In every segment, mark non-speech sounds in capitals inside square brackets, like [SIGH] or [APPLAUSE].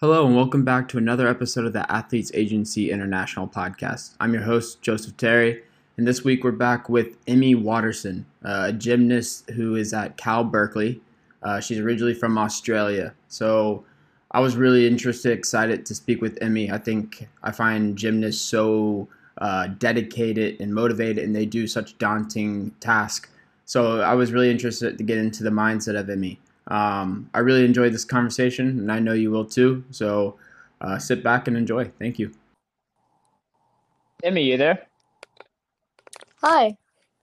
Hello, and welcome back to another episode of the Athletes Agency International podcast. I'm your host, Joseph Terry, and this week we're back with Emmy Watterson, a gymnast who is at Cal Berkeley. Uh, she's originally from Australia. So I was really interested, excited to speak with Emmy. I think I find gymnasts so uh, dedicated and motivated, and they do such daunting tasks. So I was really interested to get into the mindset of Emmy. Um, I really enjoyed this conversation, and I know you will too. So uh, sit back and enjoy. Thank you. Emmy, you there? Hi.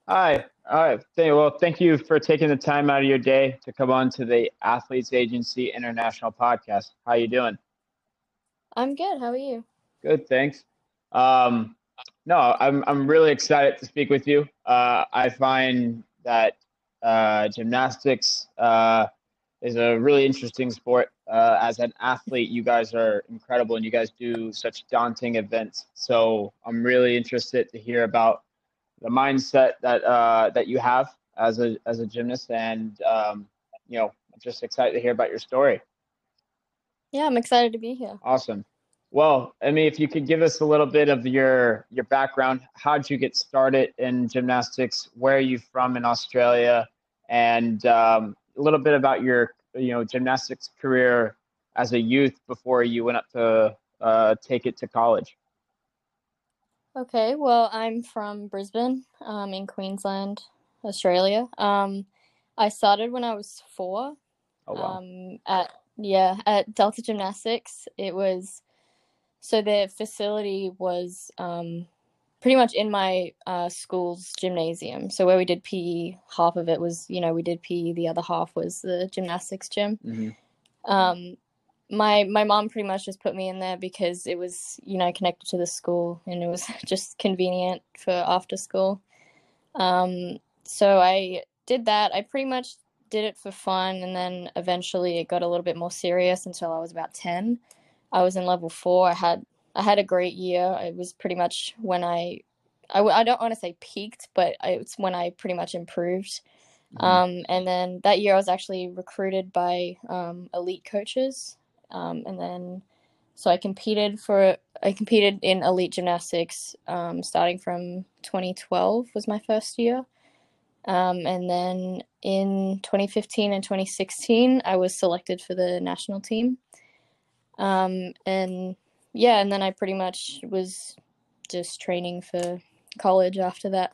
Hi. All right. Well, thank you for taking the time out of your day to come on to the Athletes Agency International podcast. How you doing? I'm good. How are you? Good, thanks. Um, no, I'm I'm really excited to speak with you. Uh, I find that uh, gymnastics uh, is a really interesting sport. Uh, as an athlete, you guys are incredible and you guys do such daunting events. So I'm really interested to hear about the mindset that uh, that you have as a as a gymnast, and um, you know, I'm just excited to hear about your story. Yeah, I'm excited to be here. Awesome. Well, I mean, if you could give us a little bit of your your background, how did you get started in gymnastics? Where are you from in Australia? And um, a little bit about your you know gymnastics career as a youth before you went up to uh, take it to college. Okay, well, I'm from Brisbane, um, in Queensland, Australia. Um, I started when I was four. Oh wow! Um, at yeah, at Delta Gymnastics, it was so the facility was um, pretty much in my uh, school's gymnasium. So where we did PE, half of it was, you know, we did PE. The other half was the gymnastics gym. Mm-hmm. Um, my my mom pretty much just put me in there because it was, you know, connected to the school and it was [LAUGHS] just convenient for after school. Um, so I did that. I pretty much did it for fun, and then eventually it got a little bit more serious until I was about ten. I was in level four. I had I had a great year. It was pretty much when I, I, I don't want to say peaked, but it's when I pretty much improved. Mm-hmm. Um, and then that year I was actually recruited by um, elite coaches. Um, and then, so I competed for, I competed in elite gymnastics um, starting from 2012 was my first year. Um, and then in 2015 and 2016, I was selected for the national team. Um, and yeah, and then I pretty much was just training for college after that.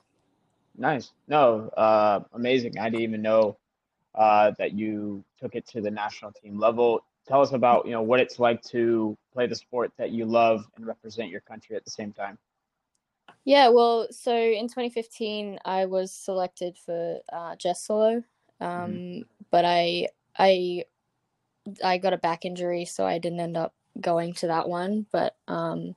Nice. No, uh, amazing. I didn't even know uh, that you took it to the national team level. Tell us about you know what it's like to play the sport that you love and represent your country at the same time. Yeah, well, so in 2015, I was selected for uh, Jesolo, um, mm-hmm. but I I I got a back injury, so I didn't end up going to that one, but um,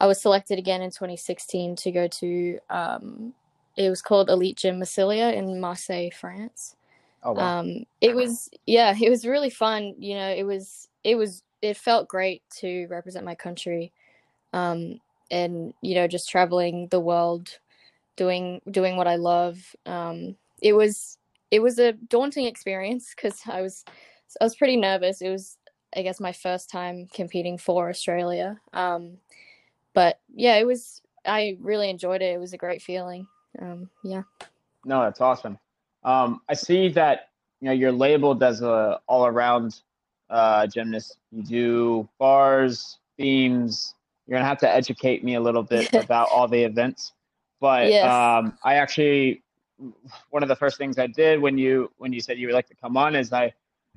I was selected again in 2016 to go to um, it was called Elite Gym Massilia in Marseille, France. Oh wow. Um, it was yeah, it was really fun. You know, it was it was it felt great to represent my country, um, and you know, just traveling the world, doing doing what I love. Um, it was it was a daunting experience because I was I was pretty nervous. It was I guess my first time competing for Australia. Um, but yeah, it was. I really enjoyed it. It was a great feeling. Um, yeah. No, that's awesome. Um, I see that you know you're labeled as a all around uh, gymnast. You do bars, beams. You're gonna have to educate me a little bit [LAUGHS] about all the events. But yes. um, I actually one of the first things I did when you when you said you would like to come on is I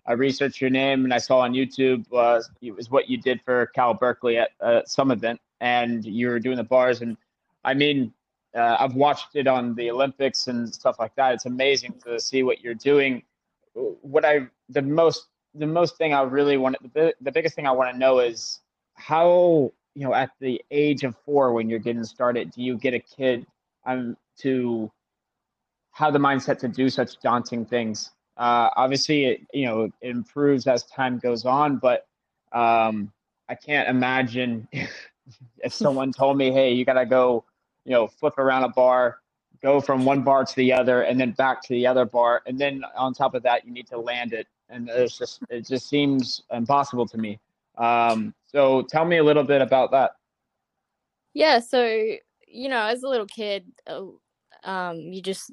I researched your name and I saw on YouTube uh, it was what you did for Cal Berkeley at uh, some event, and you were doing the bars. And I mean, uh, I've watched it on the Olympics and stuff like that. It's amazing to see what you're doing. What I the most the most thing I really want the, the biggest thing I want to know is how you know at the age of four when you're getting started, do you get a kid um to have the mindset to do such daunting things? Uh, obviously, it you know it improves as time goes on, but um, I can't imagine [LAUGHS] if someone told me, "Hey, you got to go, you know, flip around a bar, go from one bar to the other, and then back to the other bar, and then on top of that, you need to land it." And it's just it just seems impossible to me. Um, so tell me a little bit about that. Yeah, so you know, as a little kid, uh, um, you just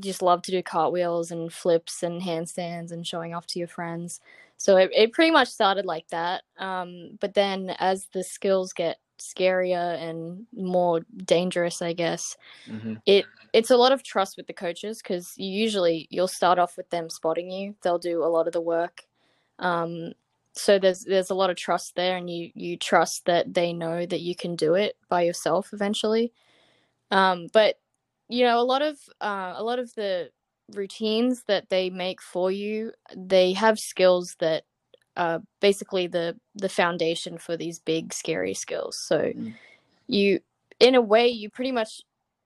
just love to do cartwheels and flips and handstands and showing off to your friends. So it, it pretty much started like that. Um, but then as the skills get scarier and more dangerous, I guess, Mm-hmm. it it's a lot of trust with the coaches because you usually you'll start off with them spotting you. They'll do a lot of the work. Um, so there's there's a lot of trust there, and you you trust that they know that you can do it by yourself eventually. Um, but you know, a lot of uh, a lot of the routines that they make for you, they have skills that are basically the the foundation for these big scary skills. So Mm. you, in a way, you pretty much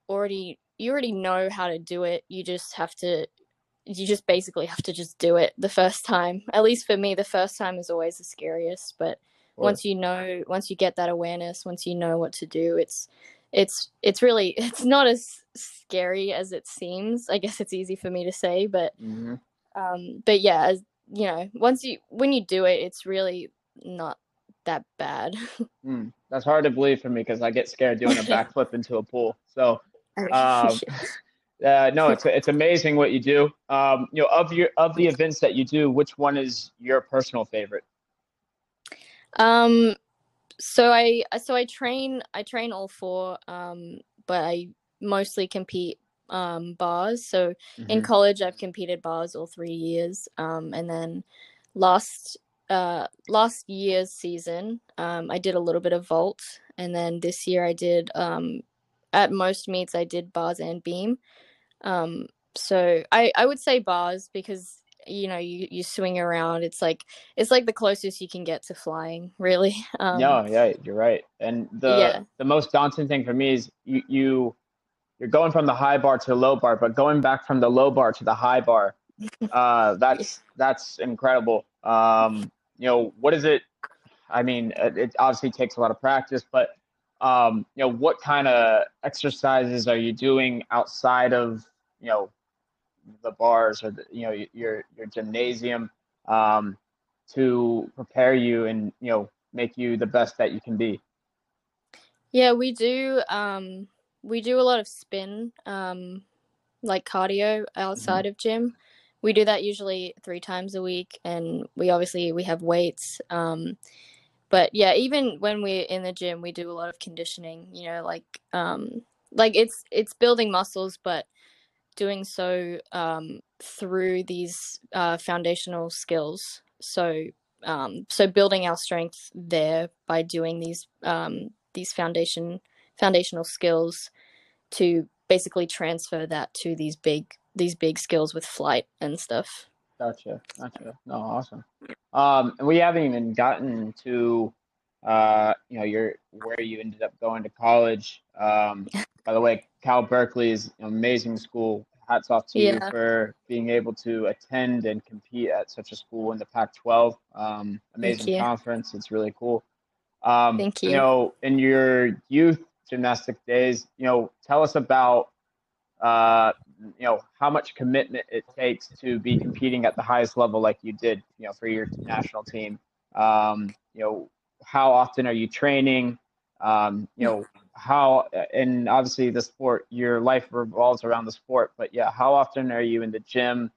already you already know how to do it. You just have to you just basically have to just do it the first time. [LAUGHS] At least for me, the first time is always the scariest, but once you know once you get that awareness once you know what to do it's it's it's really [LAUGHS] it's not as scary as it seems i guess it's easy for me to say but hmm um but yeah as you know once you when you do it it's really not that bad [LAUGHS] Mm, that's hard to believe for me because I get scared doing a [LAUGHS] backflip into a pool. So [LAUGHS] Um, uh, no, it's it's amazing what you do. Um, you know, of your of the events that you do, which one is your personal favorite? Um, so I so I train I train all four, um, but I mostly compete um bars. So in Mhm. college I've competed bars all three years. Um, and then last uh last year's season, um, I did a little bit of vault, and then this year I did um at most meets I did bars and beam. Um, so I I would say bars because you know you you swing around. It's like it's like the closest you can get to flying, [LAUGHS] really. Um, no, yeah, you're right. And the Yeah. the most daunting thing for me is you you you're going from the high bar to the low bar, but going back from the low bar to the high bar, [LAUGHS] uh, that's that's incredible. Um, you know, what is it? I mean, it, it obviously takes a lot of practice, but um, you know, what kind of exercises are you doing outside of you know the bars or the, you know your your gymnasium um, to prepare you and you know make you the best that you can be? Yeah, we do. Um, we do a lot of spin, um, like cardio outside of gym. We do that usually three times a week, and we obviously we have weights. Um, but yeah, even when we're in the gym, we do a lot of conditioning. You know, like um, like it's it's building muscles, but doing so um, through these uh, foundational skills. So um, so building our strength there by doing these um, these foundation foundational skills to basically transfer that to these big these big skills with flight and stuff. Gotcha, gotcha. No, awesome. Um, and we haven't even gotten to, uh, you know, your where you ended up going to college. Um, [LAUGHS] by the way, Cal Berkeley is an amazing school. Hats off to you for being able to attend and compete at such a school in the Pac-12. Um, amazing conference. It's really cool. Um, Thank You you. know, in your youth gymnastic days, you know, tell us about uh, you know how much commitment it takes to be competing at the highest level like you did you know for your national team. Um, you know how often are you training? Um, you know how and obviously the sport your life revolves around the sport but yeah how often are you in the gym?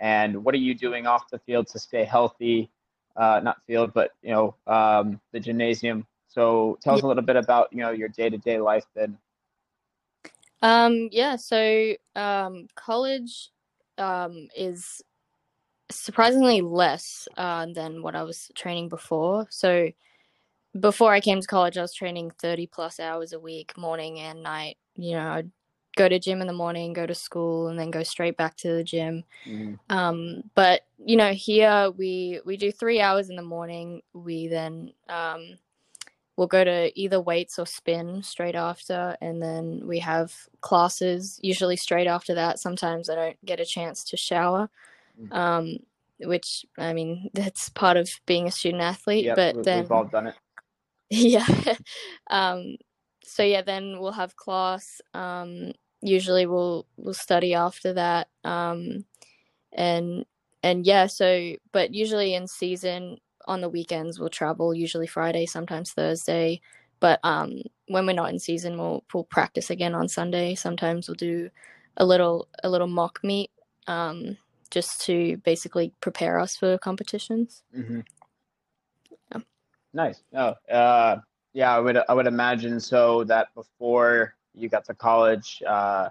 And what are you doing off the field to stay healthy? Uh, not field but you know um, the gymnasium so tell us a little bit about you know your day-to-day life then Um, yeah, so um, college um, is surprisingly less uh, than what I was training before. So before I came to college, I was training 30 plus hours a week, morning and night. You know, I'd go to gym in the morning, go to school, and then go straight back to the gym. Um, but you know, here we we do three hours in the morning. We then um, we'll go to either weights or spin straight after, and then we have classes usually straight after that. Sometimes I don't get a chance to shower, Mm. um, which I mean [LAUGHS] that's part of being a student athlete. Yep, but we- then we've all done it [LAUGHS] yeah. um, so yeah, then we'll have class. Um, usually we'll we'll study after that. Um, and and yeah, so but usually in season, on the weekends we'll travel, usually Friday, sometimes Thursday. But um, when we're not in season, we'll we'll practice again on Sunday. Sometimes we'll do a little a little mock meet, um, just to basically prepare us for competitions. Mm-hmm. Yeah. Nice. Oh, uh, yeah. I would I would imagine so that before you got to college, uh,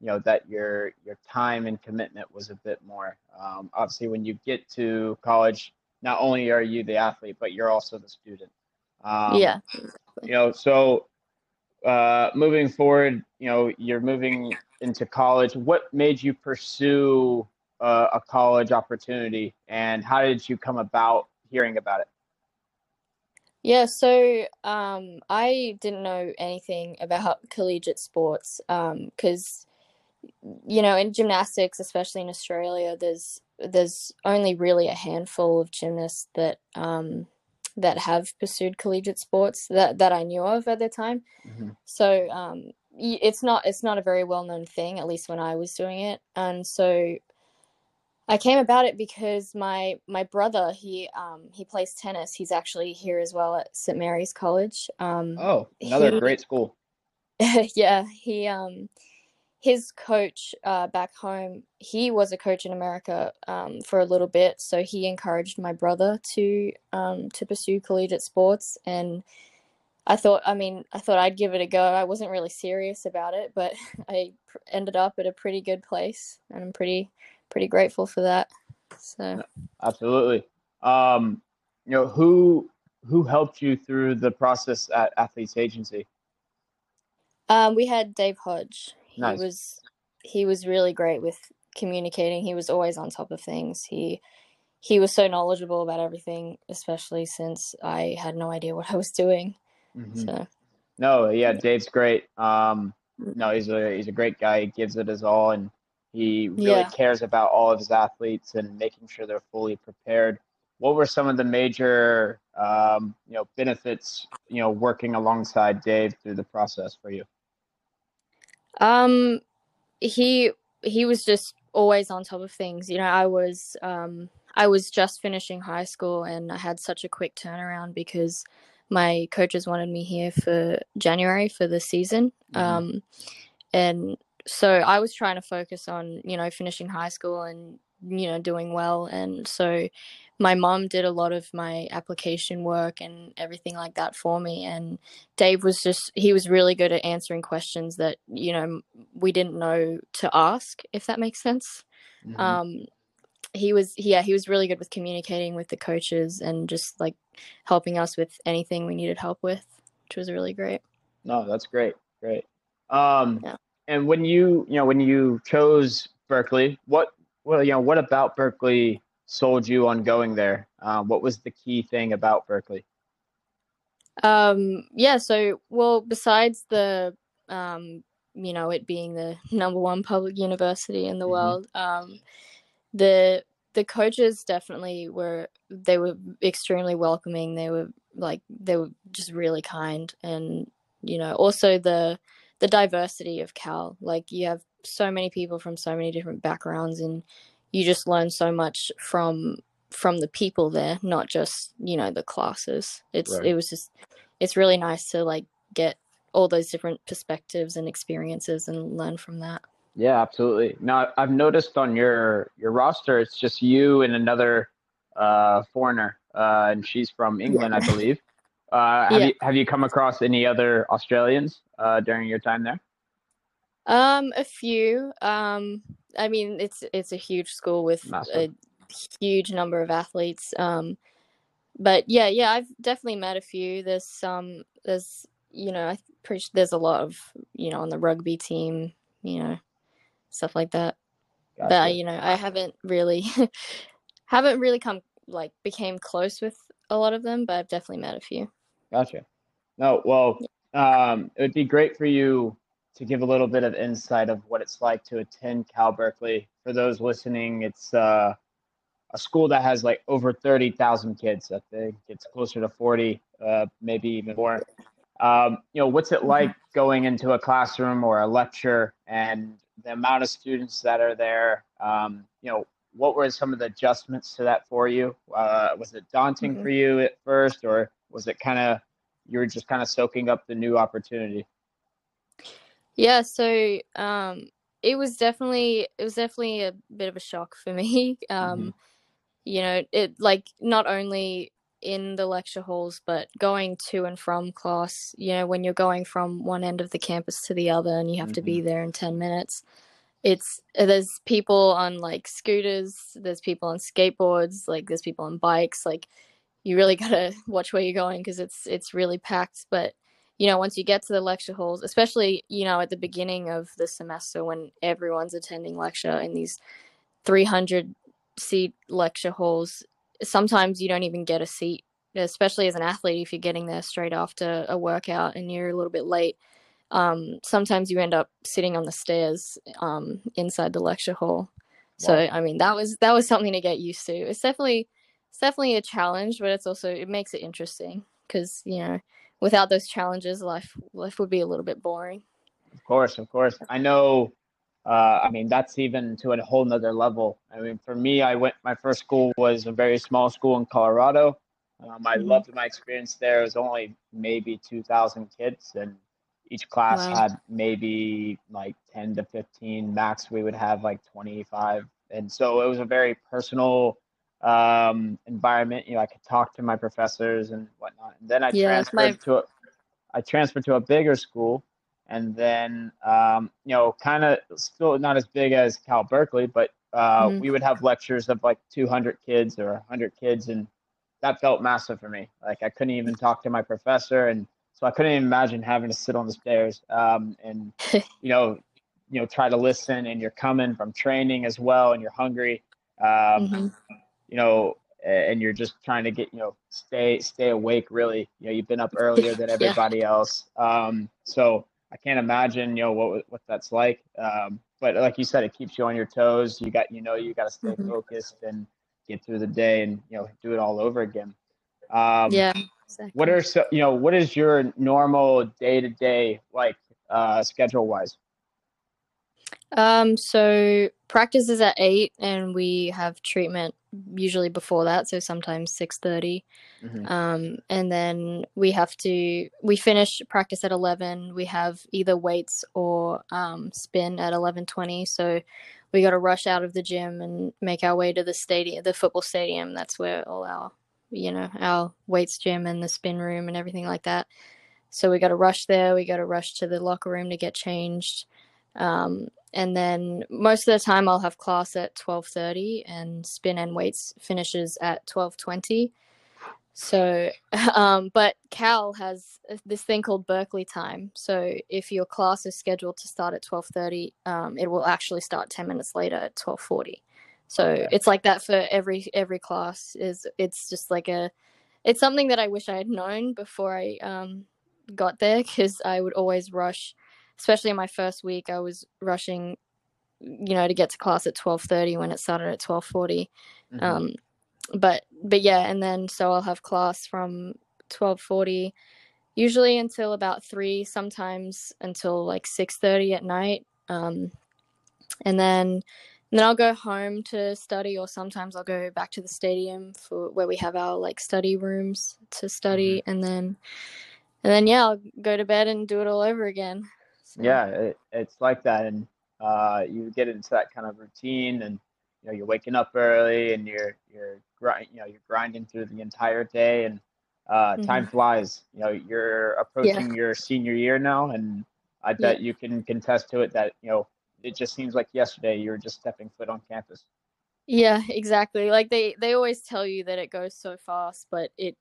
you know that your your time and commitment was a bit more. Um, obviously, when you get to college, not only are you the athlete, but you're also the student. Um, yeah. You know, so uh, moving forward, you know, you're moving into college. What made you pursue uh, a college opportunity, and how did you come about hearing about it? Yeah, so um, I didn't know anything about collegiate sports because, um, you know, in gymnastics, especially in Australia, there's there's only really a handful of gymnasts that um, that have pursued collegiate sports that that I knew of at the time. Mm-hmm. So um, it's not it's not a very well known thing, at least when I was doing it, and so I came about it because my my brother he um he plays tennis. He's actually here as well at St Mary's College. Um, oh, another he, great school. [LAUGHS] yeah, he um his coach uh, back home he was a coach in America um, for a little bit, so he encouraged my brother to um to pursue collegiate sports and. I thought, I mean, I thought I'd give it a go. I wasn't really serious about it, but [LAUGHS] I ended up at a pretty good place, and I'm pretty pretty grateful for that. So absolutely. Um, you know who who helped you through the process at Athletes Agency? Um, we had Dave Hodge. Nice. He was he was really great with communicating. He was always on top of things. He he was so knowledgeable about everything, especially since I had no idea what I was doing. Mm-hmm. So no, yeah, Dave's great. Um, no, he's a he's a great guy. He gives it his all, and he really yeah. cares about all of his athletes and making sure they're fully prepared. What were some of the major, um, you know, benefits, you know, working alongside Dave through the process for you? Um, he he was just always on top of things. You know, I was um, I was just finishing high school and I had such a quick turnaround because my coaches wanted me here for January for the season. Mm-hmm. Um, and so I was trying to focus on, you know, finishing high school and, you know, doing well. And so my mom did a lot of my application work and everything like that for me. And Dave was just, he was really good at answering questions that, you know, we didn't know to ask, if that makes sense. Mm-hmm. Um, he was, yeah, he was really good with communicating with the coaches and just like helping us with anything we needed help with, which was really great. No, that's great. Great. Um, yeah and when you you know when you chose Berkeley, what well you know what about Berkeley sold you on going there? Uh, what was the key thing about Berkeley? Um, yeah, so well, besides the um, you know it being the number one public university in the mm-hmm. world, um, the the coaches definitely were they were extremely welcoming. They were like they were just really kind, and you know also the the diversity of Cal. Like you have so many people from so many different backgrounds and you just learn so much from from the people there, not just, you know, the classes. It's right. it was just it's really nice to like get all those different perspectives and experiences and learn from that. Yeah, absolutely. Now I've noticed on your your roster it's just you and another uh foreigner. Uh and she's from England, yeah. I believe. Uh, have yeah. you have you come across any other Australians uh, during your time there? Um, a few. Um, I mean, it's it's a huge school with Massive. a huge number of athletes. Um, but yeah, yeah, I've definitely met a few. There's some. There's you know, I pretty there's a lot of you know on the rugby team. You know, stuff like that. Gotcha. But you know, I haven't really [LAUGHS] haven't really come like became close with a lot of them, but I've definitely met a few. Gotcha. No, well, um, it would be great for you to give a little bit of insight of what it's like to attend Cal Berkeley. For those listening, it's uh, a school that has like over 30,000 kids. I think it's closer to 40, uh, maybe even more. Um, you know, what's it mm-hmm. like going into a classroom or a lecture and the amount of students that are there? Um, you know, what were some of the adjustments to that for you? Uh, was it daunting mm-hmm. for you at first, or was it kind of you were just kind of soaking up the new opportunity? Yeah, so um, it was definitely it was definitely a bit of a shock for [LAUGHS] me. Um, mm-hmm. You know, it like not only in the lecture halls, but going to and from class. You know, when you're going from one end of the campus to the other, and you have mm-hmm. to be mm-hmm. there in ten minutes. It's there's people on like scooters, there's people on skateboards, like there's people on bikes. Like you really [LAUGHS] gotta watch where you're going because it's it's really packed. But you know, once you get to the lecture halls, especially, you know, at the beginning of the semester when everyone's attending lecture in these 300 seat lecture halls, sometimes you don't even get a seat, especially as an athlete, if you're getting there straight after a workout and you're a little bit late. Um, sometimes you end up sitting on the stairs um, inside the lecture hall. So wow. I mean that was that was something to get used to. It's definitely it's definitely a challenge, but it's also it makes it interesting because you know without those challenges, life life would be a little bit boring. Of course, of course. I know. Uh, I mean, that's even to a whole nother level. I mean, for me, I went. My first school was a very small school in Colorado. Um, I mm-hmm. loved my experience there. It was only maybe two thousand kids, and each class wow. had maybe like ten to fifteen. Max, we would have like twenty-five, and so it was a very personal um, environment. You know, I could talk to my professors and whatnot. And then I yeah, transferred my... to a, I transferred to a bigger school, and then um, you know, kind of still not as big as Cal Berkeley, but uh, mm-hmm. we would have lectures of like 200 kids or 100 kids, and that felt massive for me. Like I couldn't even talk to my professor, and so I couldn't even imagine having to sit on the stairs um, and [LAUGHS] you know, you know, try to listen. And you're coming from training as well, and you're hungry. Um, mm-hmm you know, and you're just trying to get, you know, stay stay awake. Really, you know, you've been up earlier than [LAUGHS] everybody yeah. else. Um, so I can't imagine, you know, what what that's like. Um, but like you said, it keeps you on your toes. You got, you know, you got to stay mm-hmm. focused and get through the day, and you know, do it all over again. Um, yeah. Exactly. What are so, you know, what is your normal day to day like uh, schedule wise? Um, so practice is at eight, and we have treatment usually before that. So sometimes six thirty, mm mm-hmm. um, and then we have to we finish practice at eleven. We have either weights or um, spin at eleven twenty. So we got to rush out of the gym and make our way to the stadium, the football stadium. That's where all our you know our weights gym and the spin room and everything like that. So we got to rush there. We got to rush to the locker room to get changed. Um, and then most of the time I'll have class at 12:30 and spin and weights finishes at 12:20. So, [LAUGHS] um, but Cal has this thing called Berkeley time. So if your class is scheduled to start at 12:30, um, it will actually start 10 minutes later at 12:40. So okay. it's like that for every every class. Is it's just like a, it's something that I wish I had known before I um, got there because I would always rush especially in my first week, I was rushing, you know, to get to class at twelve thirty when it started at twelve forty. mm mm-hmm. Um, but but yeah, and then so I'll have class from twelve forty, usually until about three, sometimes until like six thirty at night. Um, and then and then I'll go home to study, or sometimes I'll go back to the stadium for where we have our like study rooms to study, mm-hmm. and then and then yeah, I'll go to bed and do it all over again. So. Yeah, it, it's like that, and uh, you get into that kind of routine, and you know you're waking up early, and you're you're grind, you know you're grinding through the entire day, and uh, mm-hmm. time flies. You know you're approaching yeah. your senior year now, and I bet yeah. you can contest to it that you know it just seems like yesterday you were just stepping foot on campus. Yeah, exactly. Like they they always tell you that it goes so fast, but it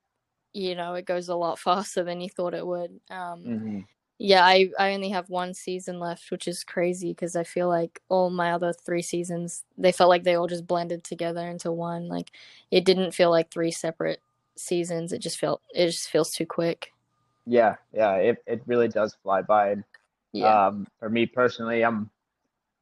you know it goes a lot [LAUGHS] faster than you thought it would. Um, mm-hmm yeah, I I only have one season left, which is crazy because I feel like all my other three seasons they felt like they all just blended together into one. Like it didn't feel like three separate seasons. It just felt it just feels too quick. Yeah, yeah, it it really does fly by. And, yeah. Um, for me personally, I'm,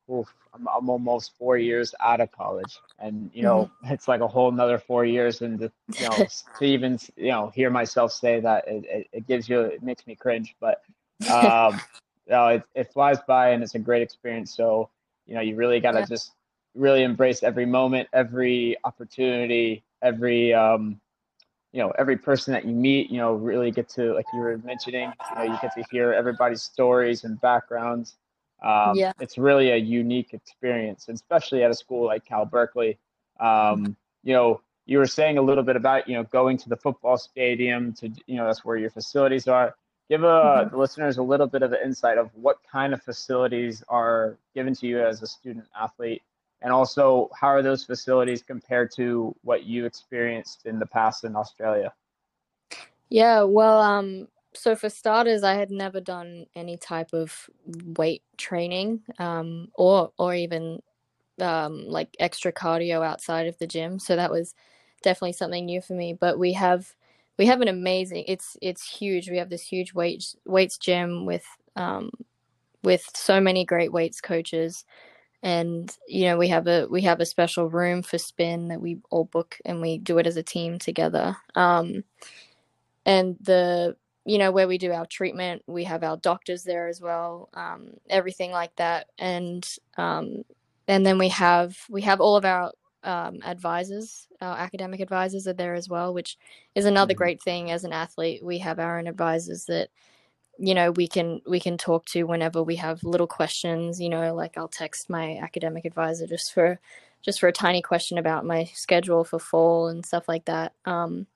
oof, I'm I'm almost four years out of college, and you know mm-hmm. [LAUGHS] it's like a whole another four years, and to, you know [LAUGHS] to even you know hear myself say that it, it, it gives you it makes me cringe, but um, [LAUGHS] no, it, it flies by and it's a great experience. So, you know, you really got to yeah. just really embrace every moment, every opportunity, every um, you know every person that you meet. You know, really get to like you were mentioning. You know, you get to hear everybody's stories and backgrounds. Um, Yeah. It's really a unique experience, especially at a school like Cal Berkeley. Um, you know, you were saying a little bit about you know going to the football stadium to you know that's where your facilities are. Give uh, Mhm. the listeners a little bit of an insight of what kind of facilities are given to you as a student athlete, and also how are those facilities compared to what you experienced in the past in Australia? Yeah, well, um, so for starters, I had never done any type of weight training, um, or or even um, like extra cardio outside of the gym. So that was definitely something new for me. But we have we have an amazing. It's it's huge. We have this huge weights weights gym with um, with so many great weights coaches, and you know we have a we have a special room for spin that we all book and we do it as a team together. Um, and the you know where we do our treatment we have our doctors there as well um, everything like that and um, and then we have we have all of our um, advisors our academic advisors are there as well which is another Mhm. great thing as an athlete. We have our own advisors that you know we can we can talk to whenever we have little questions you know like i'll text my academic advisor just for just for a tiny question about my schedule for fall and stuff like that. Um,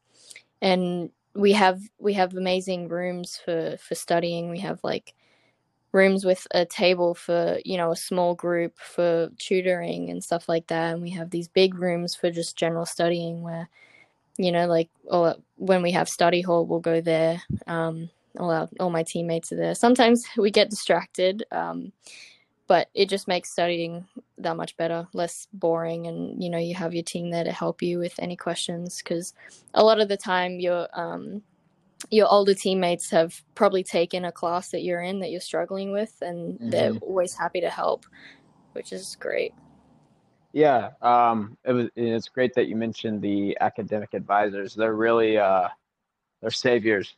and we have we have amazing rooms for for studying. We have like rooms with a table for you know a small group for tutoring and stuff like that. And we have these big rooms for just general studying where you know like when we have study hall we'll go there um all our, all my teammates are there. Sometimes [LAUGHS] we get distracted um but it just makes studying that much better less boring. And you know you have your team there to help you with any questions because a lot of the time your um your older teammates have probably taken a class that you're in that you're struggling with and they're always happy to help which is great Yeah, um, it was. It's great that you mentioned the academic advisors. They're really uh, they're saviors.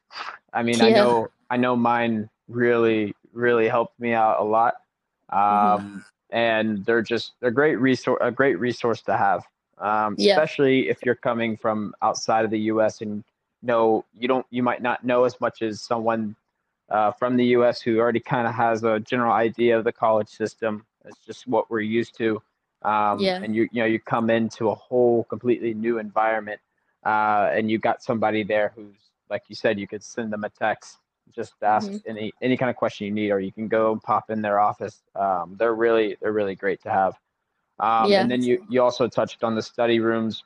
I mean, I know I know mine really really helped me out a lot. Um, and they're just they're great resource a great resource to have. Um, Yeah. especially if you're coming from outside of the US and know you don't you might not know as much as someone uh, from the US who already kind of has a general idea of the college system. It's just what we're used to. Um, Yeah. and you you know you come into a whole completely new environment uh, and you got somebody there who's like you said you could send them a text just ask Mhm. any any kind of question you need or you can go and pop in their office um, they're really they're really great to have um, Yeah. and then you you also touched on the study rooms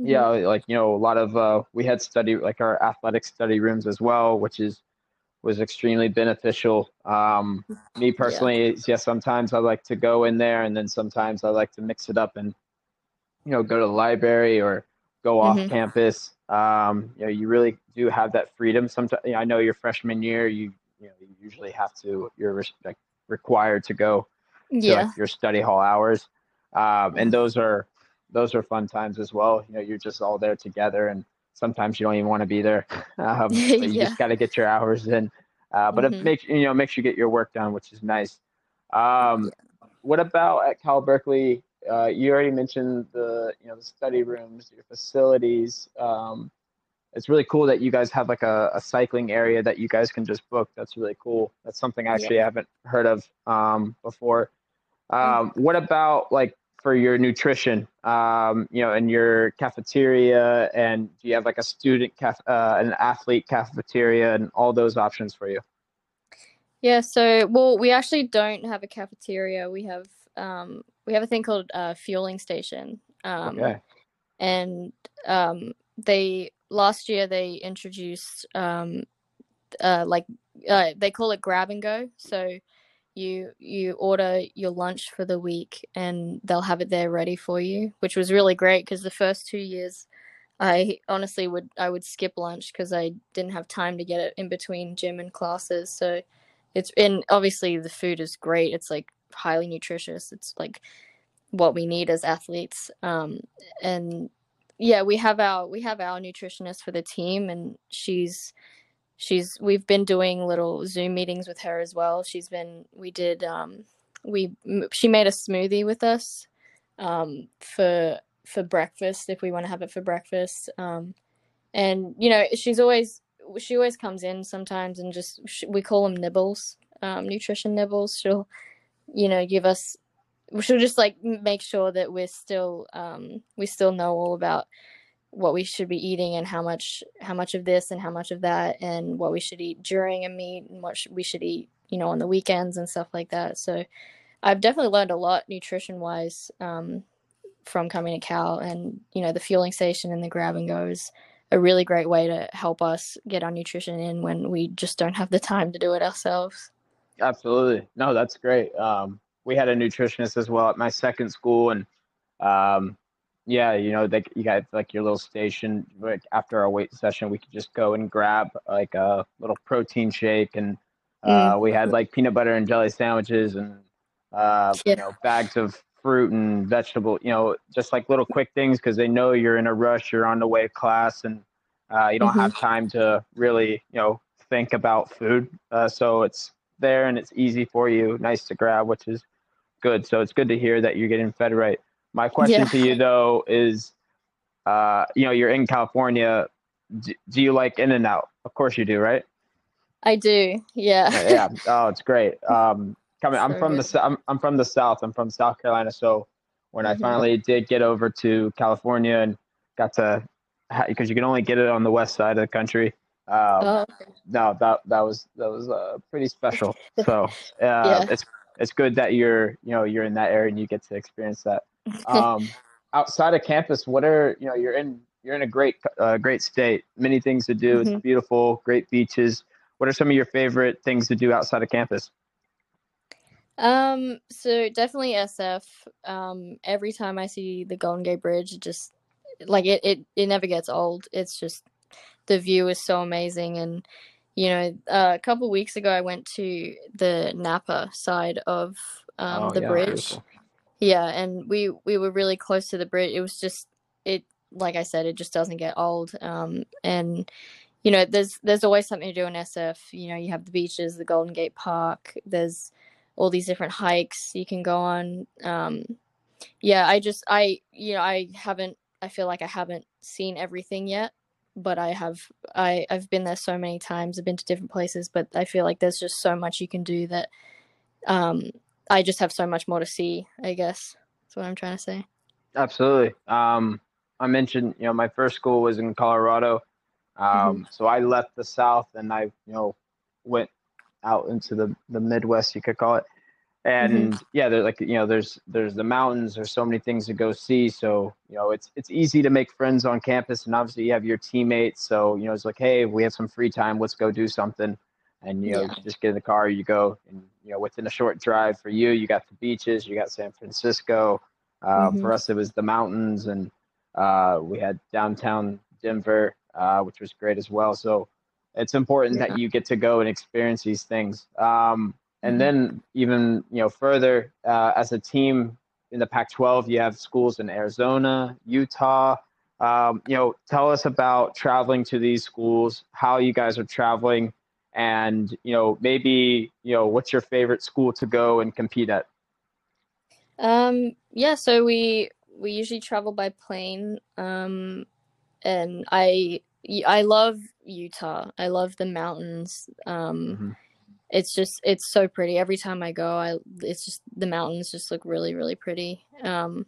Mhm. yeah like you know a lot of uh, we had study like our athletic study rooms as well which is was extremely beneficial. Um, me personally it's- yeah sometimes i like to go in there and then sometimes i like to mix it up and you know go to the library or go off Mhm. campus. Um, you know you really do have that freedom sometimes i know your freshman year you you know you usually have to you're like required to go to yeah. like your study hall hours. Um, and those are those are fun times as well. You know you're just all there together and sometimes you don't even want to be there. [LAUGHS] Um, [LAUGHS] but you just got to get your hours in. Uh, but Mhm. it makes you know makes you get your work done which is nice. Um, what about at cal berkeley? Uh, you already mentioned the you know the study rooms your facilities. Um, it's really cool that you guys have like a, a cycling area that you guys can just book. That's really cool. That's something I actually i haven't heard of um, before. Um, what about like for your nutrition um, you know and your cafeteria and do you have like a student caf- uh, an athlete cafeteria and all those options for you Yeah, so well, we actually don't have a cafeteria. We have um we have a thing called a fueling station. Um okay and um they last year they introduced um uh like uh they call it grab and go. So you you order your lunch for the week and they'll have it there ready for you, which was really great because the first two years I honestly would I would skip lunch because I didn't have time to get it in between gym and classes. So it's and obviously the food is great. It's like highly nutritious. It's like what we need as athletes. Um, and yeah, we have our we have our nutritionist for the team, and she's she's we've been doing little Zoom meetings with her as well. She's been we did um we she made a smoothie with us um, for for breakfast if we want to have it for breakfast. Um, and you know, she's always she always comes in sometimes and just we call them nibbles, um, nutrition nibbles. She'll you know give us she'll just like make sure that we're still um, we still know all about what we should be eating and how much how much of this and how much of that and what we should eat during a meet and what we should eat you know on the weekends and stuff like that. So i've definitely learned a lot nutrition wise um, from coming to cal and you know the fueling station and the grab and go is a really great way to help us get our nutrition in when we just don't have the time to do it ourselves. Absolutely. No that's great. Um, we had a nutritionist as well at my second school and um, yeah, you know, like you got like your little station. Like after our weight session, we could just go and grab like a little protein shake, and uh, mm. we had like peanut butter and jelly sandwiches, and uh, yeah. you know, bags of fruit and vegetable. You know, just like little quick things because they know you're in a rush, you're on the way to class, and uh, you don't mm-hmm. have time to really, you know, think about food. Uh, so it's there and it's easy for you, nice to grab, which is good. So it's good to hear that you're getting fed right. My question yeah. to you though is, uh, you know, you're in California. Do, do you like In-N-Out? Of course you do, right? I do. Yeah. yeah. Oh, it's great. [LAUGHS] Um, coming. I'm from the. I'm, I'm from the South. I'm from South Carolina. So when mm-hmm. I finally did get over to California and got to, because you can only get it on the west side of the country. Um, oh, okay. No, that that was that was uh, pretty special. [LAUGHS] So uh, yeah. it's it's good that you're you know you're in that area and you get to experience that. [LAUGHS] Um, outside of campus, what are you know you're in you're in a great uh, great state. Many things to do. Mm-hmm. It's beautiful, great beaches. What are some of your favorite things to do outside of campus? Um, so definitely SF. Um, every time I see the Golden Gate Bridge, it just like it, it, it never gets old. It's just the view is so amazing, and you know, uh, a couple weeks ago I went to the Napa side of um, oh, the yeah, bridge, beautiful. Yeah, and we we were really close to the bridge. It was just it like I said, it just doesn't get old. Um, and you know, there's there's always something to do in SF. You know, you have the beaches, the Golden Gate Park. There's all these different hikes you can go on. Um, yeah, I just I you know I haven't I feel like I haven't seen everything yet, but I have I I've been there so many times. I've been to different places, but I feel like there's just so much you can do that um I just have so much more to see, I guess. That's what I'm trying to say. Absolutely. Um, I mentioned, you know, my first school was in Colorado. Um, mm-hmm. So I left the South and I, you know, went out into the, the Midwest, you could call it. And mm-hmm. yeah, there's like, you know, there's, there's the mountains, there's so many things to go see. So, you know, it's, it's easy to make friends on campus and obviously you have your teammates. So, you know, it's like, Hey, we have some free time. Let's go do something and you know yeah. just get in the car you go and you know within a short drive for you you got the beaches you got san francisco um, mm-hmm. for us it was the mountains and uh, we had downtown denver uh, which was great as well so it's important yeah. that you get to go and experience these things um, and mm-hmm. then even you know further uh, as a team in the pac 12 you have schools in arizona utah um, you know tell us about traveling to these schools how you guys are traveling and you know maybe you know what's your favorite school to go and compete at? Um yeah so we we usually travel by plane um and i i love utah. I love the mountains. Um mm-hmm. it's just it's so pretty. Every time i go i it's just the mountains just look really really pretty. Um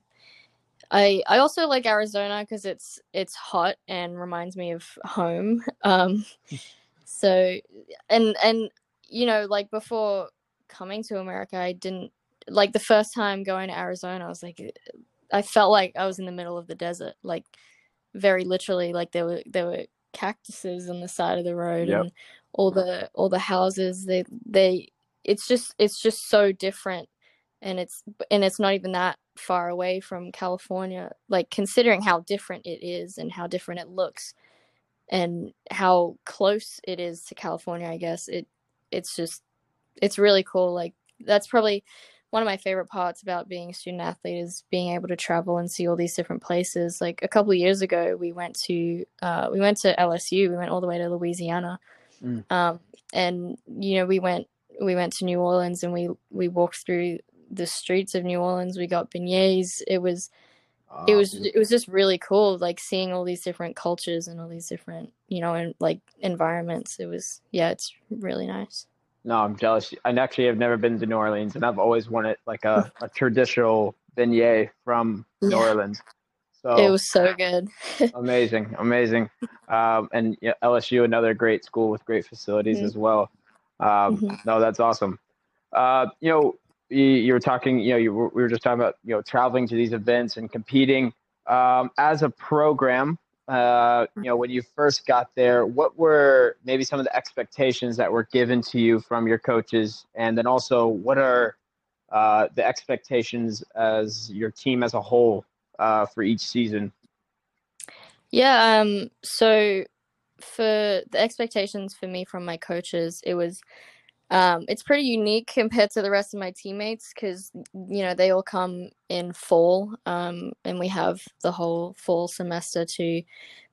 I I also like Arizona because it's it's hot and reminds me of home. [LAUGHS] Um, so and and you know like before coming to america i didn't like the first time going to arizona i was like i felt like i was in the middle of the desert like very literally like there were there were cactuses on the side of the road yep. and all the all the houses they they it's just it's just so different and it's and it's not even that far away from california like considering how different it is and how different it looks and how close it is to California, I guess it it's just it's really cool. Like that's probably one of my favorite parts about being a student athlete is being able to travel and see all these different places. Like a couple of years ago, we went to uh, we went to LSU. We went all the way to Louisiana, mm. um, and you know we went we went to New Orleans and we we walked through the streets of New Orleans. We got beignets. It was it was it was just really cool like seeing all these different cultures and all these different you know and like environments. It was yeah it's really nice. No i'm jealous. I actually have never been to new orleans and i've always wanted like a, [LAUGHS] a traditional beignet from new yeah. orleans. So it was so good. [LAUGHS] Amazing amazing. Um, and yeah, lsu another great school with great facilities mm-hmm. as well. Um, mm-hmm. no that's awesome. Uh, you know you, were talking, you know, you were, we were just talking about, you know, traveling to these events and competing um, as a program. Uh, you know, when you first got there, what were maybe some of the expectations that were given to you from your coaches, and then also what are uh, the expectations as your team as a whole uh, for each season? Yeah. Um. So for the expectations for me from my coaches, it was um, it's pretty unique compared to the rest of my teammates because you know they all come in fall, um, and we have the whole fall semester to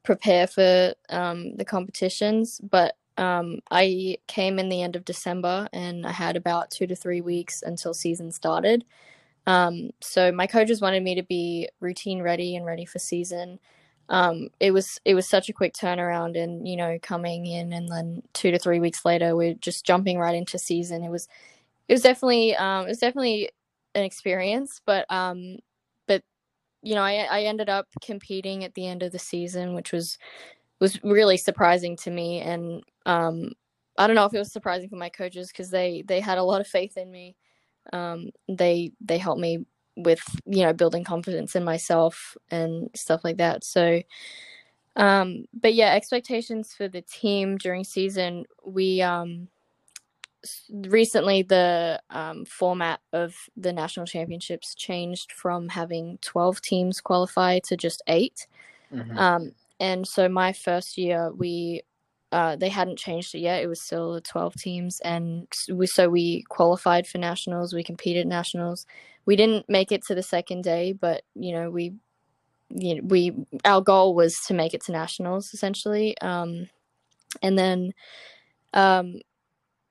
prepare for um, the competitions. But um, I came in the end of December, and I had about two to three weeks until season started. Um, so my coaches wanted me to be routine ready and ready for season um, it was it was such a quick turnaround, and you know, coming in and then two to three weeks later, we're just jumping right into season. It was it was definitely um, it was definitely an experience, but um, but you know, I I ended up competing at the end of the season, which was was really surprising to me, and um, I don't know if it was surprising for my coaches because they they had a lot of faith in me. Um, they they helped me with you know building confidence in myself and stuff like that so um but yeah expectations for the team during season we um recently the um, format of the national championships changed from having 12 teams qualify to just 8 mm-hmm. um, and so my first year we uh, they hadn't changed it yet. It was still 12 teams, and we so we qualified for nationals. We competed nationals. We didn't make it to the second day, but you know we, you know, we our goal was to make it to nationals essentially. Um, and then, um,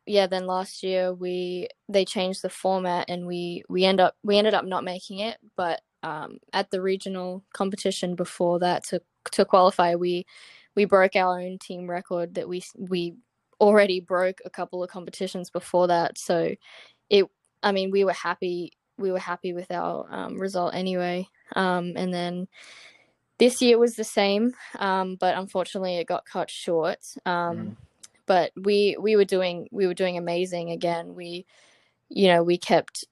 yeah, then last year we they changed the format, and we we end up we ended up not making it, but um, at the regional competition before that to to qualify we we broke our own team record that we we already broke a couple of competitions before that. So it, I mean, we were happy. We were happy with our um, result anyway. Um, and then this year was the same, um, but unfortunately it got cut short. Mm. But we we were doing we were doing amazing again. We, you know, we kept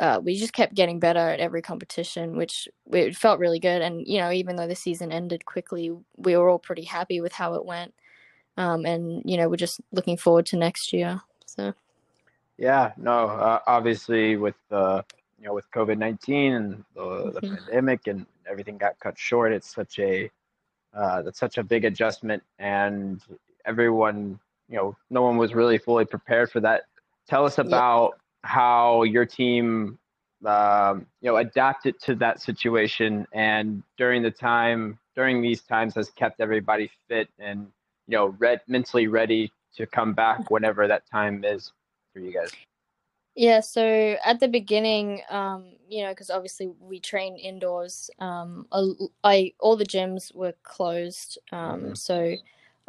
uh, we just kept getting better at every competition, which it felt really good. And you know, even though the season ended quickly, we were all pretty happy with how it went. Um, and you know, we're just looking forward to next year. So. Yeah. No. Uh, obviously, with the you know with COVID nineteen and the, the mm-hmm. pandemic and everything got cut short, it's such a uh, that's such a big adjustment, and everyone you know, no one was really fully prepared for that. Tell us about how your team um, you know adapted to that situation and during the time during these times has kept everybody fit and you know red, mentally ready to come back whenever that time is for you guys yeah so at the beginning um you know because obviously we train indoors um I all the gyms were closed um mm-hmm. so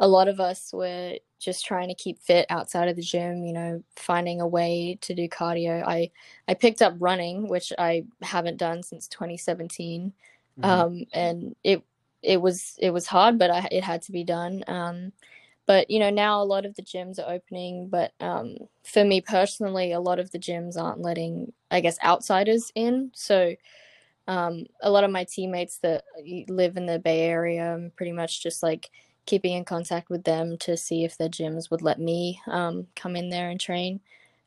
a lot of us were just trying to keep fit outside of the gym, you know, finding a way to do cardio. I I picked up running, which I haven't done since 2017. Mm-hmm. Um, and it it was it was hard, but I, it had to be done. Um, but you know, now a lot of the gyms are opening, but um, for me personally, a lot of the gyms aren't letting, I guess, outsiders in. So um, a lot of my teammates that live in the Bay Area, pretty much just like keeping in contact with them to see if their gyms would let me um, come in there and train.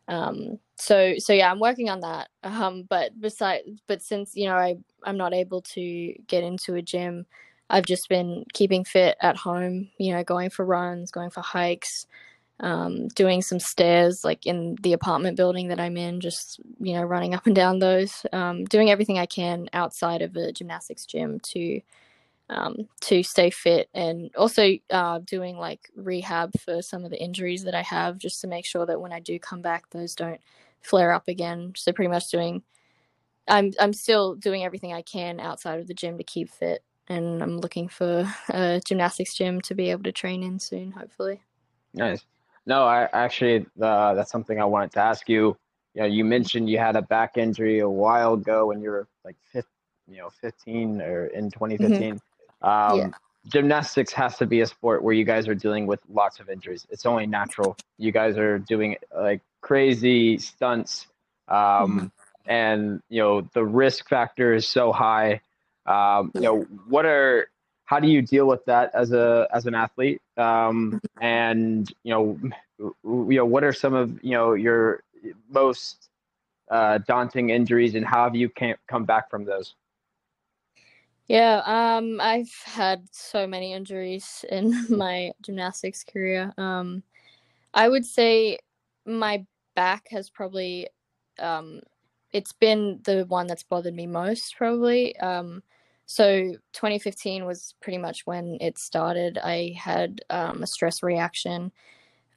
Um, so so yeah, I'm working on that. [LAUGHS] Um, but besides, but since you know I I'm not able to get into a gym, I've just been keeping fit at home. You know, going for runs, going for hikes, um, doing some stairs like in the apartment building that I'm in. Just you know, running up and down those. Um, doing everything I can outside of a gymnastics gym to um, to stay fit and also uh, doing like rehab for some of the injuries that I have just to make sure that when I do come back, those don't flare up again. So, pretty much doing I'm I'm still doing everything I can outside of the gym to keep fit, and I'm looking for a gymnastics gym to be able to train in soon, hopefully. Nice. No, I actually uh, that's something I wanted to ask you. You know, you mentioned you had a back injury a while ago when you were like fifth, you know, 15 or in 2015. Mm-hmm. Um, yeah. Gymnastics has to be a sport where you guys are dealing with lots of injuries. It's only natural. You guys are doing like crazy stunts, um, mm-hmm. and you know the risk factor is so high. Um, you know, what are how do you deal with that as a as an athlete? Um, and you know, you know, what are some of you know your most uh, daunting injuries, and how have you can come back from those? Yeah, um, I've had so many injuries in [LAUGHS] my gymnastics career. Um, I would say my back has probably um, it's been the one that's bothered me most, probably. Um, so 2015 was pretty much when it started. I had um, a stress reaction,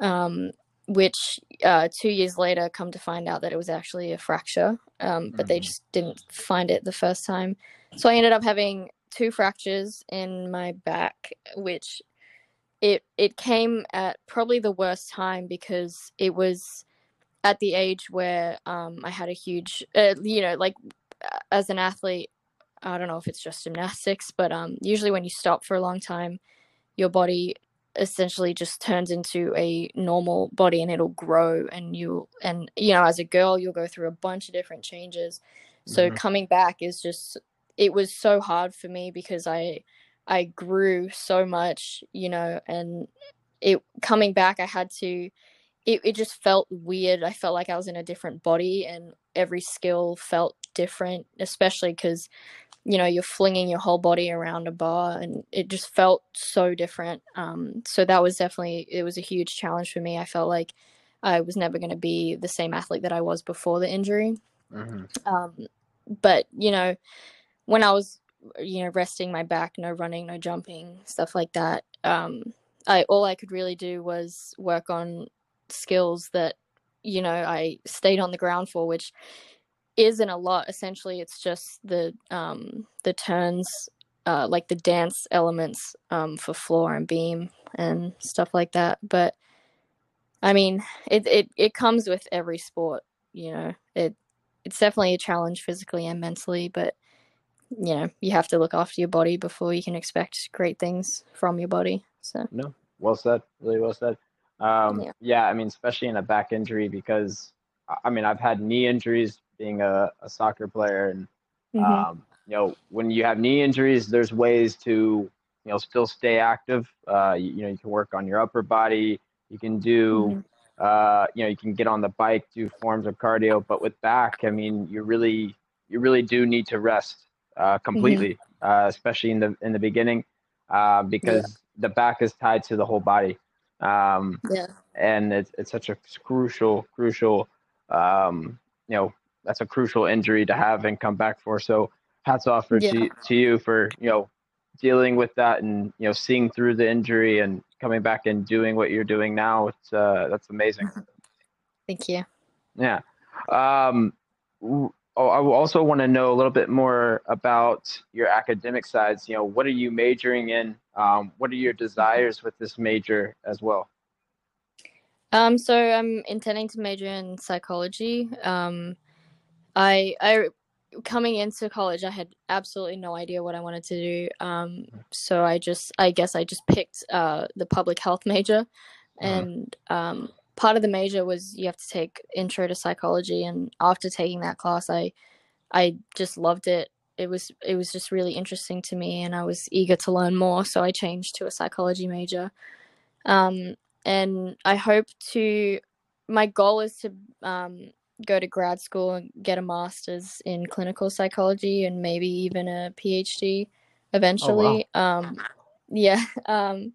um, which uh, two years later, come to find out that it was actually a fracture, um, but mm-hmm. they just didn't find it the first time. So I ended up having two fractures in my back, which it it came at probably the worst time because it was at the age where um, I had a huge, uh, you know, like as an athlete, I don't know if it's just gymnastics, but um, usually when you stop for a long time, your body essentially just turns into a normal body and it'll grow and you and you know as a girl you'll go through a bunch of different changes so mm-hmm. coming back is just it was so hard for me because i i grew so much you know and it coming back i had to it, it just felt weird i felt like i was in a different body and every skill felt different especially because you know you're flinging your whole body around a bar and it just felt so different um, so that was definitely it was a huge challenge for me i felt like i was never going to be the same athlete that i was before the injury mm-hmm. um, but you know when i was you know resting my back no running no jumping stuff like that um, i all i could really do was work on skills that you know i stayed on the ground for which isn't a lot. Essentially, it's just the um, the turns, uh, like the dance elements um, for floor and beam and stuff like that. But I mean, it it it comes with every sport. You know, it it's definitely a challenge physically and mentally, but you know, you have to look after your body before you can expect great things from your body. So no, well said, really well said. Um, yeah. yeah, I mean, especially in a back injury because I mean, I've had knee injuries being a, a soccer player and mm-hmm. um, you know when you have knee injuries there's ways to you know still stay active uh, you, you, know you can work on your upper body you can do mm-hmm. uh, you know you can get on the bike do forms of cardio but with back i mean you really you really do need to rest uh, completely mm-hmm. uh, especially in the in the beginning uh, because yeah. the back is tied to the whole body um, yeah. and it's, it's such a crucial crucial um, you know that's a crucial injury to have and come back for. So hats off for, yeah. to, to you for you know dealing with that and you know seeing through the injury and coming back and doing what you're doing now. It's uh, that's amazing. Thank you. Yeah. Um, oh, I also want to know a little bit more about your academic sides. You know, what are you majoring in? Um, what are your desires with this major as well? Um, so I'm intending to major in psychology. Um, I I coming into college I had absolutely no idea what I wanted to do. Um, so I just I guess I just picked uh, the public health major, uh-huh. and um, part of the major was you have to take intro to psychology, and after taking that class, I I just loved it. It was it was just really interesting to me, and I was eager to learn more. So I changed to a psychology major, um, and I hope to. My goal is to um, go to grad school and get a master's in clinical psychology and maybe even a PhD eventually. Oh, wow. Um, yeah, [LAUGHS] um,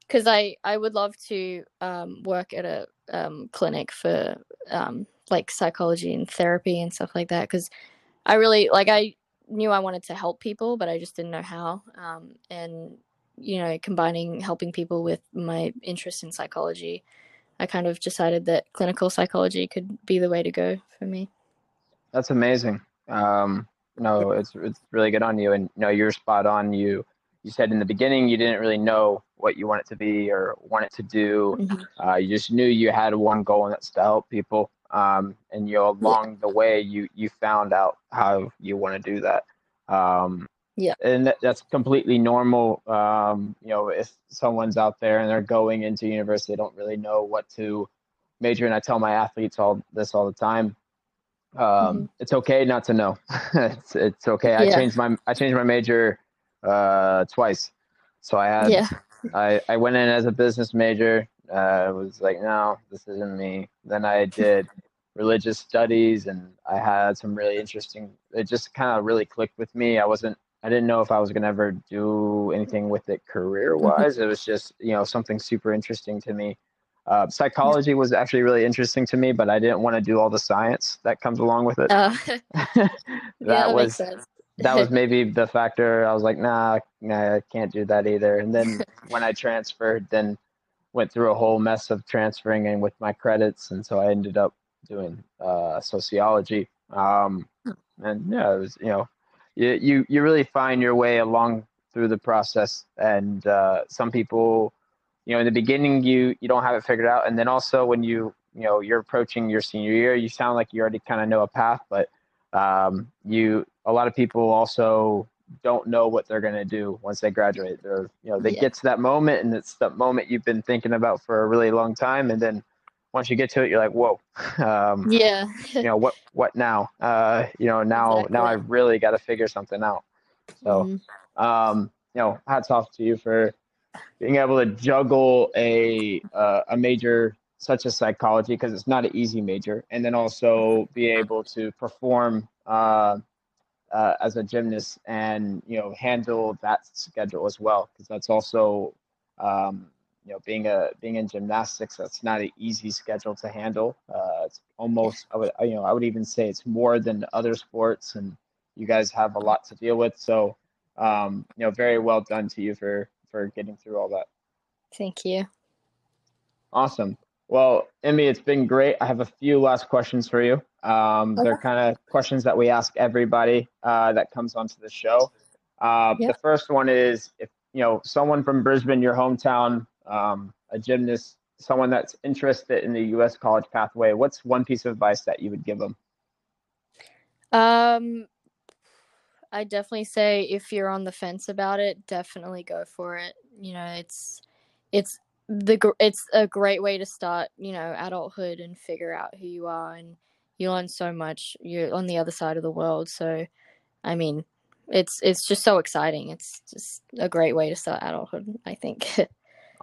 because I I would love to um, work at a um, clinic for um, like psychology and therapy and stuff like that. Because I really like I knew I wanted to help people, but I just didn't know how. Um, and you know, combining helping people with my interest in psychology I kind of decided that clinical psychology could be the way to go for me. That's amazing. Um, no, it's it's really good on you, and no, you're spot on. You you said in the beginning you didn't really know what you want it to be or want it to do. Mm-hmm. Uh, you just knew you had one goal, and that's to help people. Um, and you know, along yeah. the way, you you found out how you want to do that. Um, yeah, and that, that's completely normal. Um, you know, if someone's out there and they're going into university, they don't really know what to major. And I tell my athletes all this all the time. Um, mm-hmm. It's okay not to know. [LAUGHS] it's it's okay. Yeah. I changed my I changed my major uh, twice. So I had yeah. [LAUGHS] I I went in as a business major. Uh, I was like, no, this isn't me. Then I did religious studies, and I had some really interesting. It just kind of really clicked with me. I wasn't. I didn't know if I was gonna ever do anything with it career wise. It was just you know something super interesting to me. Uh, psychology was actually really interesting to me, but I didn't want to do all the science that comes along with it. Uh, that, [LAUGHS] [LAUGHS] yeah, that was that was [LAUGHS] maybe the factor. I was like, nah, nah, I can't do that either. And then when I transferred, then went through a whole mess of transferring and with my credits, and so I ended up doing uh, sociology. Um, and yeah, it was you know, you, you you really find your way along through the process, and uh, some people you know in the beginning you you don't have it figured out. And then also when you you know you're approaching your senior year you sound like you already kind of know a path but um, you a lot of people also don't know what they're going to do once they graduate. They're you know they yeah. get to that moment and it's that moment you've been thinking about for a really long time. And then once you get to it you're like whoa [LAUGHS] um, yeah you know what what now uh, you know now exactly. now i really got to figure something out so mm-hmm. um, you know hats off to you for being able to juggle a uh, a major such as psychology because it's not an easy major, and then also be able to perform uh, uh, as a gymnast and you know handle that schedule as well because that's also um, you know being a being in gymnastics that's not an easy schedule to handle. Uh, it's almost I would you know I would even say it's more than other sports, and you guys have a lot to deal with. So um, you know very well done to you for for getting through all that. Thank you. Awesome. Well, Emmy, it's been great. I have a few last questions for you. Um, okay. They're kind of questions that we ask everybody uh, that comes onto the show. Uh, yep. The first one is if you know someone from Brisbane, your hometown, um, a gymnast, someone that's interested in the U.S. college pathway. What's one piece of advice that you would give them? Um, I definitely say if you're on the fence about it, definitely go for it. You know, it's it's the it's a great way to start, you know, adulthood and figure out who you are and you learn so much. You're on the other side of the world, so I mean, it's it's just so exciting. It's just a great way to start adulthood, I think. [LAUGHS]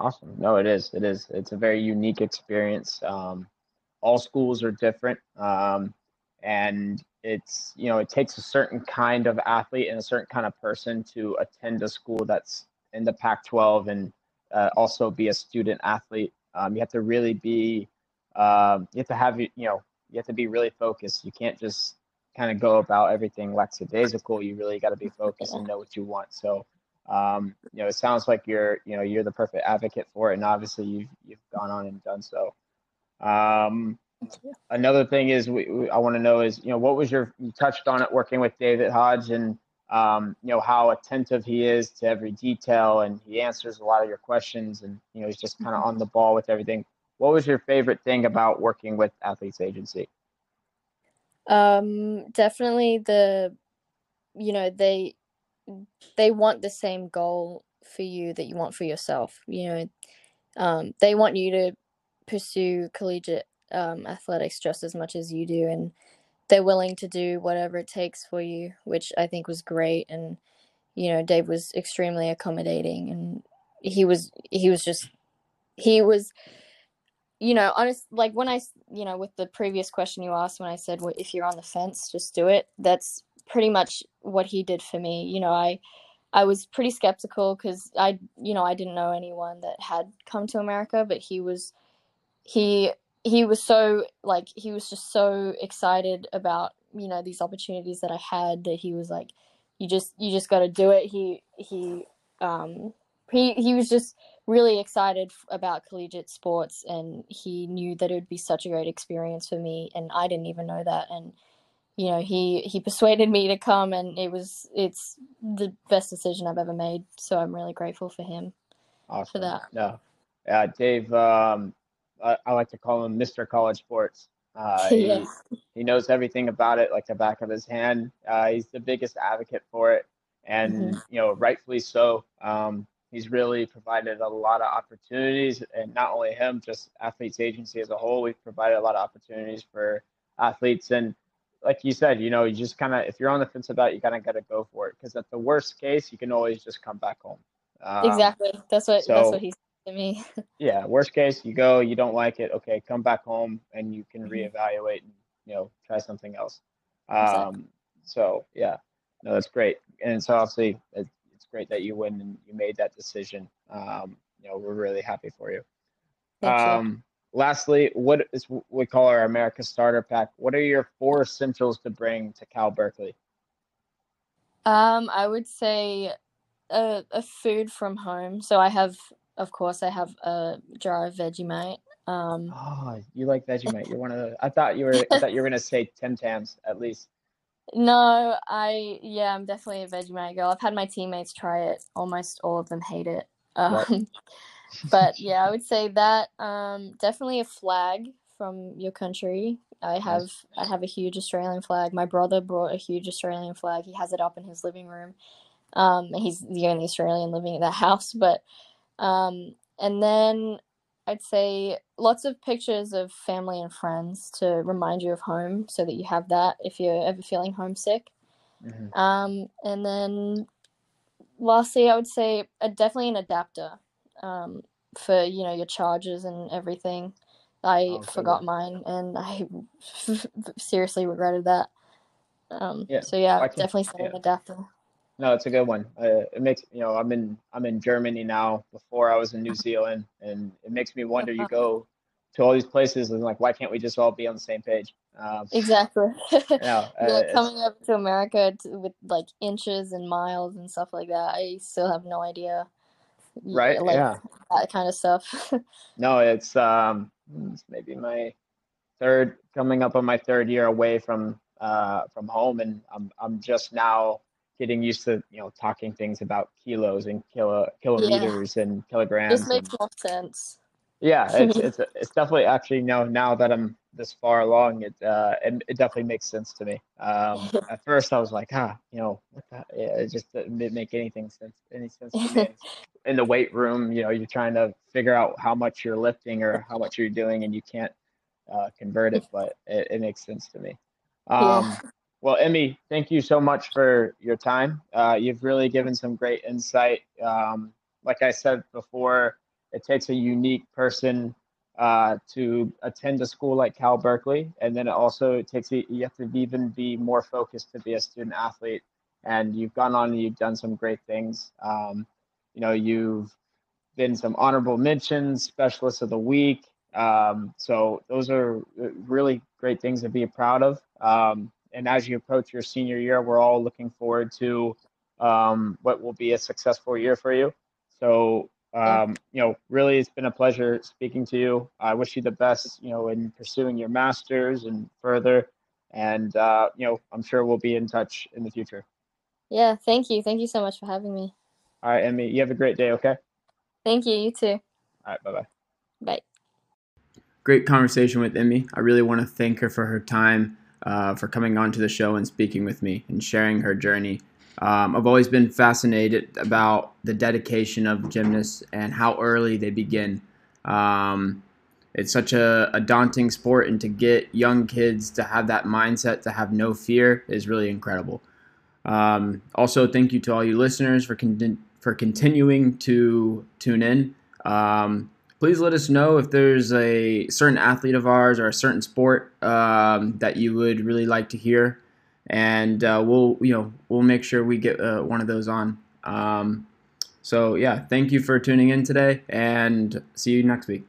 awesome. No, it is. It is. It's a very unique experience. Um, all schools are different. Um, and it's you know it takes a certain kind of athlete and a certain kind of person to attend a school that's in the Pac-12 and uh, also be a student athlete. Um, you have to really be um, you have to have you know you have to be really focused. You can't just kind of go about everything lackadaisical. You really got to be focused and know what you want. So um, you know it sounds like you're you know you're the perfect advocate for it, and obviously you've you've gone on and done so. Um, Another thing is we, we I want to know is you know what was your you touched on it working with David Hodge and um, you know how attentive he is to every detail and he answers a lot of your questions and you know he's just kind of on the ball with everything. What was your favorite thing about working with Athletes Agency? Um, definitely the you know they they want the same goal for you that you want for yourself. You know, um, they want you to pursue collegiate um, athletics just as much as you do, and they're willing to do whatever it takes for you, which I think was great. And you know, Dave was extremely accommodating, and he was he was just he was you know honest like when i you know with the previous question you asked when i said well, if you're on the fence just do it that's pretty much what he did for me. You know i i was pretty skeptical because i you know i didn't know anyone that had come to america but he was he he was so like he was just so excited about you know these opportunities that I had that he was like you just you just got to do it. He he um he he was just really excited about collegiate sports and he knew that it would be such a great experience for me and I didn't even know that and you know, he he persuaded me to come, and it was it's the best decision I've ever made. So I'm really grateful for him. Awesome. For that. No, yeah, Dave. Um, I, I like to call him Mr. College Sports. Uh, yeah. [LAUGHS] he, he knows everything about it like the back of his hand. Uh, he's the biggest advocate for it, and Mhm. you know, rightfully so. Um, he's really provided a lot of opportunities, and not only him, just athletes agency as a whole. We've provided a lot of opportunities for athletes, and like you said, you know, you just kind of if you're on the fence about, it, you kind of got to go for it because at the worst case, you can always just come back home. Um, exactly. That's what that's what he said to me. [LAUGHS] yeah worst case you go you don't like it okay come back home and you can Mhm. reevaluate and you know try something else Exactly. um so yeah no that's great and so obviously it, it's great that you win and you made that decision um you know we're really happy for you Thank you. Lastly what is what we call our america starter pack what are your four essentials to bring to cal berkeley Um, I would say a a food from home. So I have, of course, I have a jar of Vegemite. Um, oh you like vegemite you're one of the i thought you were i thought you were going to say tim tams at least no, I yeah, I'm definitely a Vegemite girl. I've had my teammates try it. Almost all of them hate it. Um, but yeah, I would say that um, definitely a flag from your country. I have I have a huge Australian flag. My brother brought a huge Australian flag. He has it up in his living room. Um, he's the only Australian living in that [LAUGHS] house. But um, and then I'd say lots of pictures of family and friends to remind you of home, so that you have that if you're ever feeling homesick. Mhm. Um, and then lastly, I would say uh, definitely an adapter um, for you know your charges and everything. I Oh, forgot mine, and [LAUGHS] I seriously regretted that. Um, Yeah, so yeah, I can- definitely an yeah. adapter. No, it's a good one. Uh, it makes you know I'm in I'm in Germany now. Before I was in New Zealand, and it makes me wonder. You go [LAUGHS] to all these places and like, why can't we just all be on the same page? Um, Exactly. no, [LAUGHS] uh, yeah, coming up to America to, with like inches and miles and stuff like that, I still have no idea. Right? Like yeah. that kind of stuff. [LAUGHS] No, it's um it's maybe my third coming up on my third year away from uh from home, and I'm I'm just now getting used to you know talking things about kilos and kilo kilometers and kilograms. This makes more sense. Yeah, [LAUGHS] it's it's it's definitely actually know now that I'm this far along, it uh it, it definitely makes sense to me. Um, [LAUGHS] at first I was like, ah, you know, what the, yeah, it just didn't make anything sense any sense to me. [LAUGHS] In the weight room, you know, you're trying to figure out how much you're lifting or how much you're doing, and you can't uh, convert it, but it, it makes sense to me. Um, Well, Emmy, thank you so much for your time. Uh, you've really given some great insight. Um, like I said before, it takes a unique person uh, to attend a school like Cal Berkeley, and then it also it takes a, you have to even be more focused to be a student athlete. And you've gone on and you've done some great things. Um, you know, you've been some honorable mentions, specialist of the week. Um, so those are really great things to be proud of. Um, and as you approach your senior year, we're all looking forward to um, what will be a successful year for you. So, um, you know, really, it's been a pleasure speaking to you. I wish you the best, you know, in pursuing your master's and further. And, uh, you know, I'm sure we'll be in touch in the future. Yeah, thank you. Thank you so much for having me. All right, Emmy, you have a great day, okay? Thank you. You too. All right, bye bye. Bye. Great conversation with Emmy. I really want to thank her for her time, uh, for coming on to the show and speaking with me and sharing her journey. Um, I've always been fascinated about the dedication of gymnasts and how early they begin. Um, it's such a, a daunting sport, and to get young kids to have that mindset, to have no fear, is really incredible. Um, also, thank you to all you listeners for con- for continuing to tune in. Um, please let us know if there's a certain athlete of ours or a certain sport um, that you would really like to hear, and uh, we'll you know we'll make sure we get uh, one of those on. Um, so yeah, thank you for tuning in today, and see you next week.